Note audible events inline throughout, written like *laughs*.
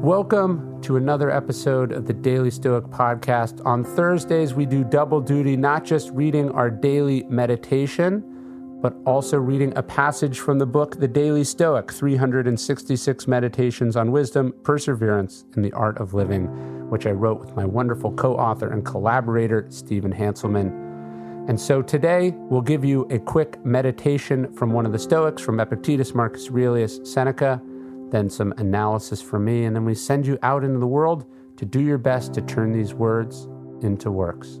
Welcome to another episode of the Daily Stoic Podcast. On Thursdays, we do double duty, not just reading our daily meditation, but also reading a passage from the book The Daily Stoic 366 Meditations on Wisdom, Perseverance, and the Art of Living, which I wrote with my wonderful co author and collaborator, Stephen Hanselman. And so today, we'll give you a quick meditation from one of the Stoics, from Epictetus, Marcus Aurelius, Seneca then some analysis from me, and then we send you out into the world to do your best to turn these words into works.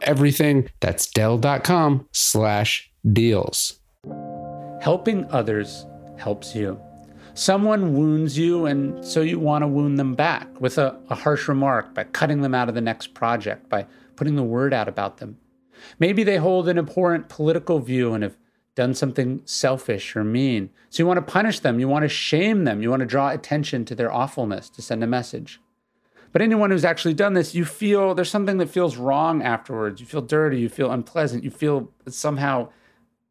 everything. That's Dell.com slash deals. Helping others helps you. Someone wounds you, and so you want to wound them back with a, a, harsh remark by cutting them out of the next project, by putting the word out about them. Maybe they hold an abhorrent political view and have done something selfish or mean. So you want to punish them, you want to shame them, you want to draw attention to their awfulness to send a message. But anyone who's actually done this, you feel there's something that feels wrong afterwards. You feel dirty, you feel unpleasant, you feel somehow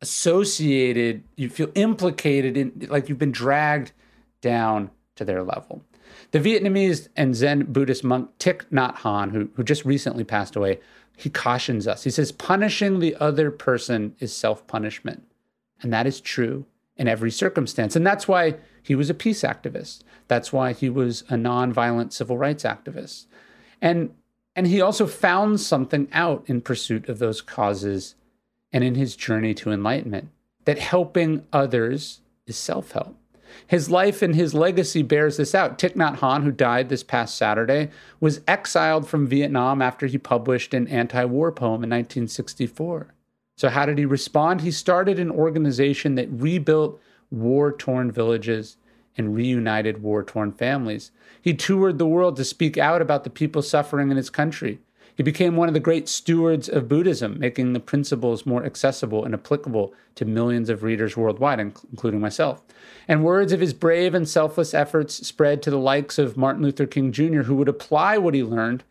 associated, you feel implicated in like you've been dragged down to their level. The Vietnamese and Zen Buddhist monk Thich Nhat Hanh, who, who just recently passed away, he cautions us. He says, punishing the other person is self punishment. And that is true in every circumstance. And that's why he was a peace activist. That's why he was a nonviolent civil rights activist. And and he also found something out in pursuit of those causes and in his journey to enlightenment that helping others is self-help. His life and his legacy bears this out. Thich Nhat Hanh, who died this past Saturday, was exiled from Vietnam after he published an anti-war poem in 1964. So how did he respond? He started an organization that rebuilt war torn villages and reunited war torn families. He toured the world to speak out about the people suffering in his country. He became one of the great stewards of Buddhism, making the principles more accessible and applicable to millions of readers worldwide, including myself. And words of his brave and selfless efforts spread to the likes of Martin Luther King Jr., who would apply what he learned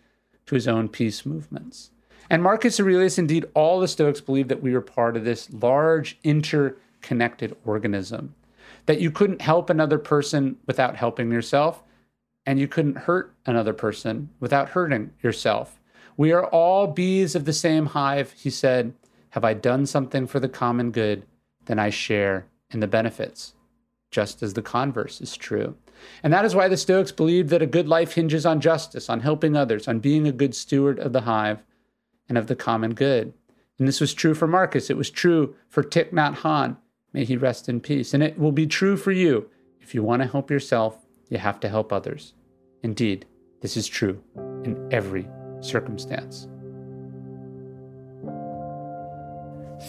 to his own peace movements. And Marcus Aurelius, indeed, all the Stoics believed that we were part of this large inter connected organism. That you couldn't help another person without helping yourself, and you couldn't hurt another person without hurting yourself. We are all bees of the same hive, he said. Have I done something for the common good, then I share in the benefits, just as the converse is true. And that is why the Stoics believed that a good life hinges on justice, on helping others, on being a good steward of the hive and of the common good. And this was true for Marcus. It was true for Thich Nhat Hanh. May he rest in peace. And it will be true for you. If you want to help yourself, you have to help others. Indeed, this is true in every circumstance.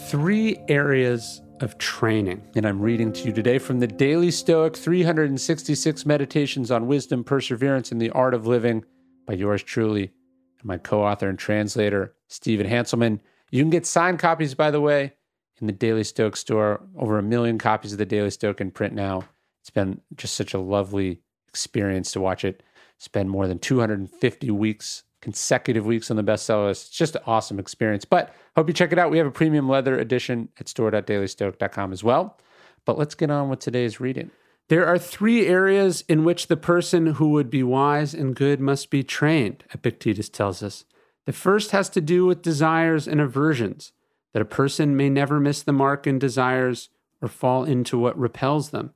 Three areas of training that I'm reading to you today from the Daily Stoic 366 Meditations on Wisdom, Perseverance, and the Art of Living by yours truly and my co author and translator, Stephen Hanselman. You can get signed copies, by the way, in the Daily Stoic store. Over a million copies of the Daily Stoic in print now. It's been just such a lovely experience to watch it spend more than 250 weeks, consecutive weeks on the bestseller list. It's just an awesome experience. But hope you check it out. We have a premium leather edition at store.dailystoic.com as well. But let's get on with today's reading. There are three areas in which the person who would be wise and good must be trained, Epictetus tells us. The first has to do with desires and aversions that a person may never miss the mark in desires or fall into what repels them.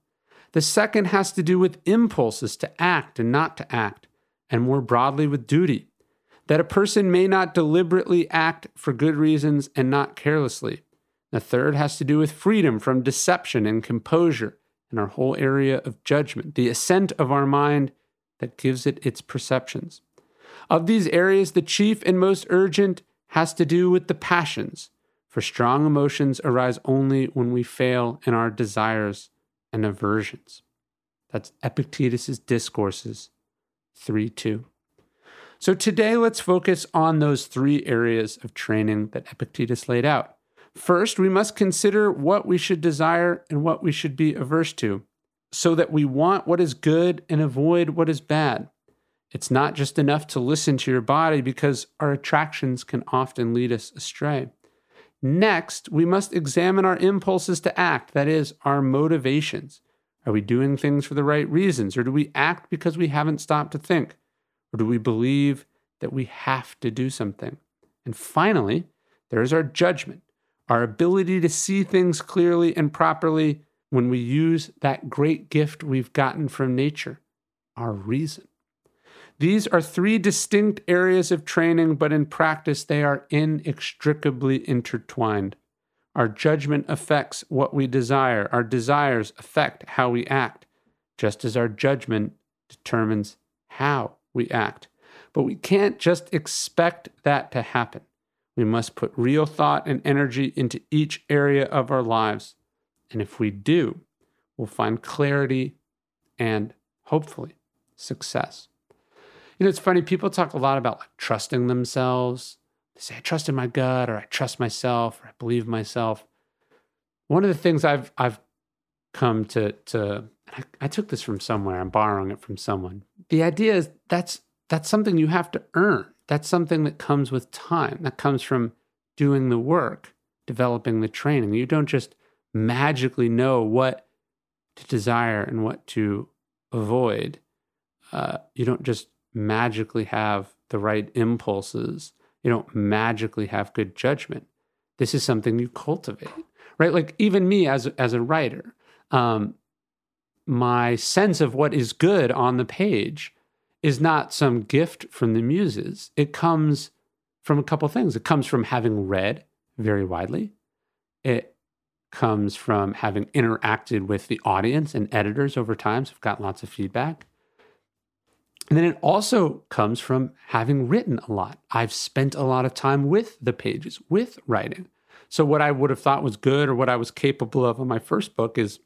The second has to do with impulses to act and not to act, and more broadly with duty, that a person may not deliberately act for good reasons and not carelessly. The third has to do with freedom from deception and composure in our whole area of judgment, the assent of our mind that gives it its perceptions. Of these areas, the chief and most urgent has to do with the passions, for strong emotions arise only when we fail in our desires and aversions. That's Epictetus's Discourses 3 2. So today, let's focus on those three areas of training that Epictetus laid out. First, we must consider what we should desire and what we should be averse to, so that we want what is good and avoid what is bad. It's not just enough to listen to your body because our attractions can often lead us astray. Next, we must examine our impulses to act, that is, our motivations. Are we doing things for the right reasons, or do we act because we haven't stopped to think? Or do we believe that we have to do something? And finally, there is our judgment, our ability to see things clearly and properly when we use that great gift we've gotten from nature, our reason. These are three distinct areas of training, but in practice, they are inextricably intertwined. Our judgment affects what we desire, our desires affect how we act, just as our judgment determines how we act. But we can't just expect that to happen. We must put real thought and energy into each area of our lives. And if we do, we'll find clarity and hopefully success. You know, it's funny, people talk a lot about like trusting themselves. They say, I trust in my gut, or I trust myself, or I believe myself. One of the things I've I've come to to I, I took this from somewhere, I'm borrowing it from someone. The idea is that's that's something you have to earn. That's something that comes with time. That comes from doing the work, developing the training. You don't just magically know what to desire and what to avoid. Uh, you don't just magically have the right impulses. You don't magically have good judgment. This is something you cultivate, right? Like even me as as a writer, um, my sense of what is good on the page is not some gift from the muses. It comes from a couple things. It comes from having read very widely. It comes from having interacted with the audience and editors over time. So I've got lots of feedback. And then it also comes from having written a lot. I've spent a lot of time with the pages, with writing. So, what I would have thought was good or what I was capable of in my first book is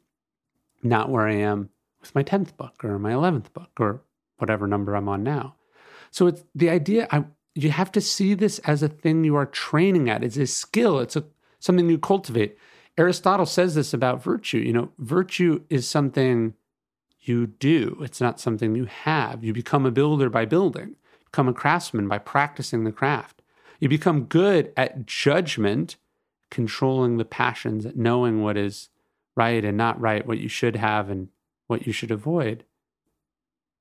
not where I am with my 10th book or my 11th book or whatever number I'm on now. So, it's the idea I, you have to see this as a thing you are training at. It's a skill, it's a, something you cultivate. Aristotle says this about virtue. You know, virtue is something you do. It's not something you have. You become a builder by building, become a craftsman by practicing the craft. You become good at judgment, controlling the passions, knowing what is right and not right, what you should have and what you should avoid.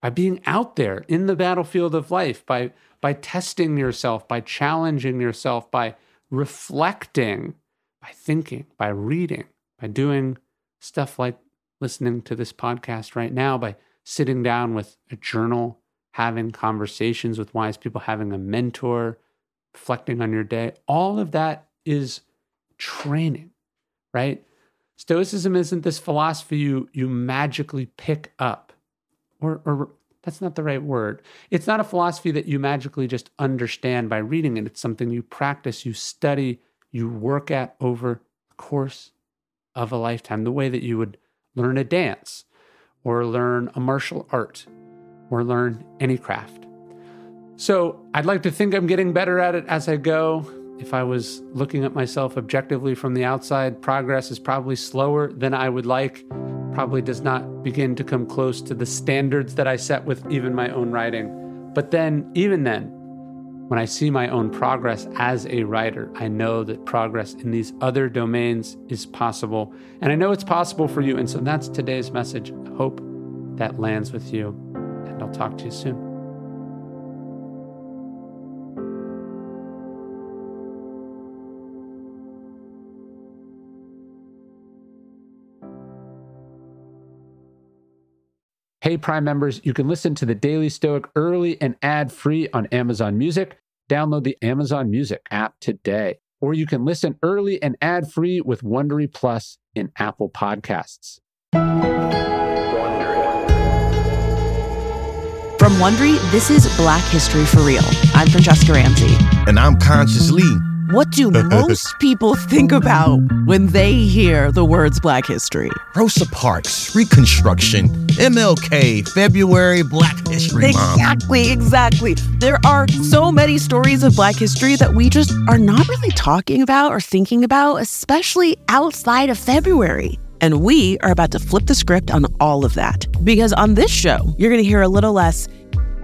By being out there in the battlefield of life, by, by testing yourself, by challenging yourself, by reflecting, by thinking, by reading, by doing stuff like listening to this podcast right now by sitting down with a journal, having conversations with wise people, having a mentor, reflecting on your day. All of that is training, right? Stoicism isn't this philosophy you, you magically pick up, or, or that's not the right word. It's not a philosophy that you magically just understand by reading it. It's something you practice, you study, you work at over the course of a lifetime, the way that you would learn a dance, or learn a martial art, or learn any craft. So I'd like to think I'm getting better at it as I go. If I was looking at myself objectively from the outside, progress is probably slower than I would like, probably does not begin to come close to the standards that I set with even my own writing. But then, even then, when I see my own progress as a writer, I know that progress in these other domains is possible. And I know it's possible for you. And so that's today's message. I hope that lands with you. And I'll talk to you soon. Hey, Prime members, you can listen to the Daily Stoic early and ad free on Amazon Music. Download the Amazon Music app today. Or you can listen early and ad free with Wondery Plus in Apple Podcasts. From Wondery, this is Black History for Real. I'm Francesca Ramsey. And I'm Conscious Lee. What do *laughs* most people think about when they hear the words Black History? Rosa Parks, Reconstruction, MLK, February, Black History Month. Exactly, exactly. There are so many stories of Black history that we just are not really talking about or thinking about, especially outside of February. And we are about to flip the script on all of that. Because on this show, you're going to hear a little less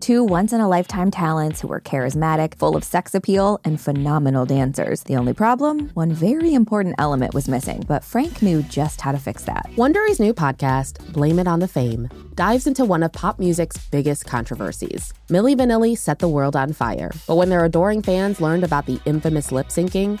two once in a lifetime talents who were charismatic, full of sex appeal, and phenomenal dancers. The only problem? One very important element was missing, but Frank knew just how to fix that. Wondery's new podcast, Blame It on the Fame, dives into one of pop music's biggest controversies. Milli Vanilli set the world on fire, but when their adoring fans learned about the infamous lip syncing,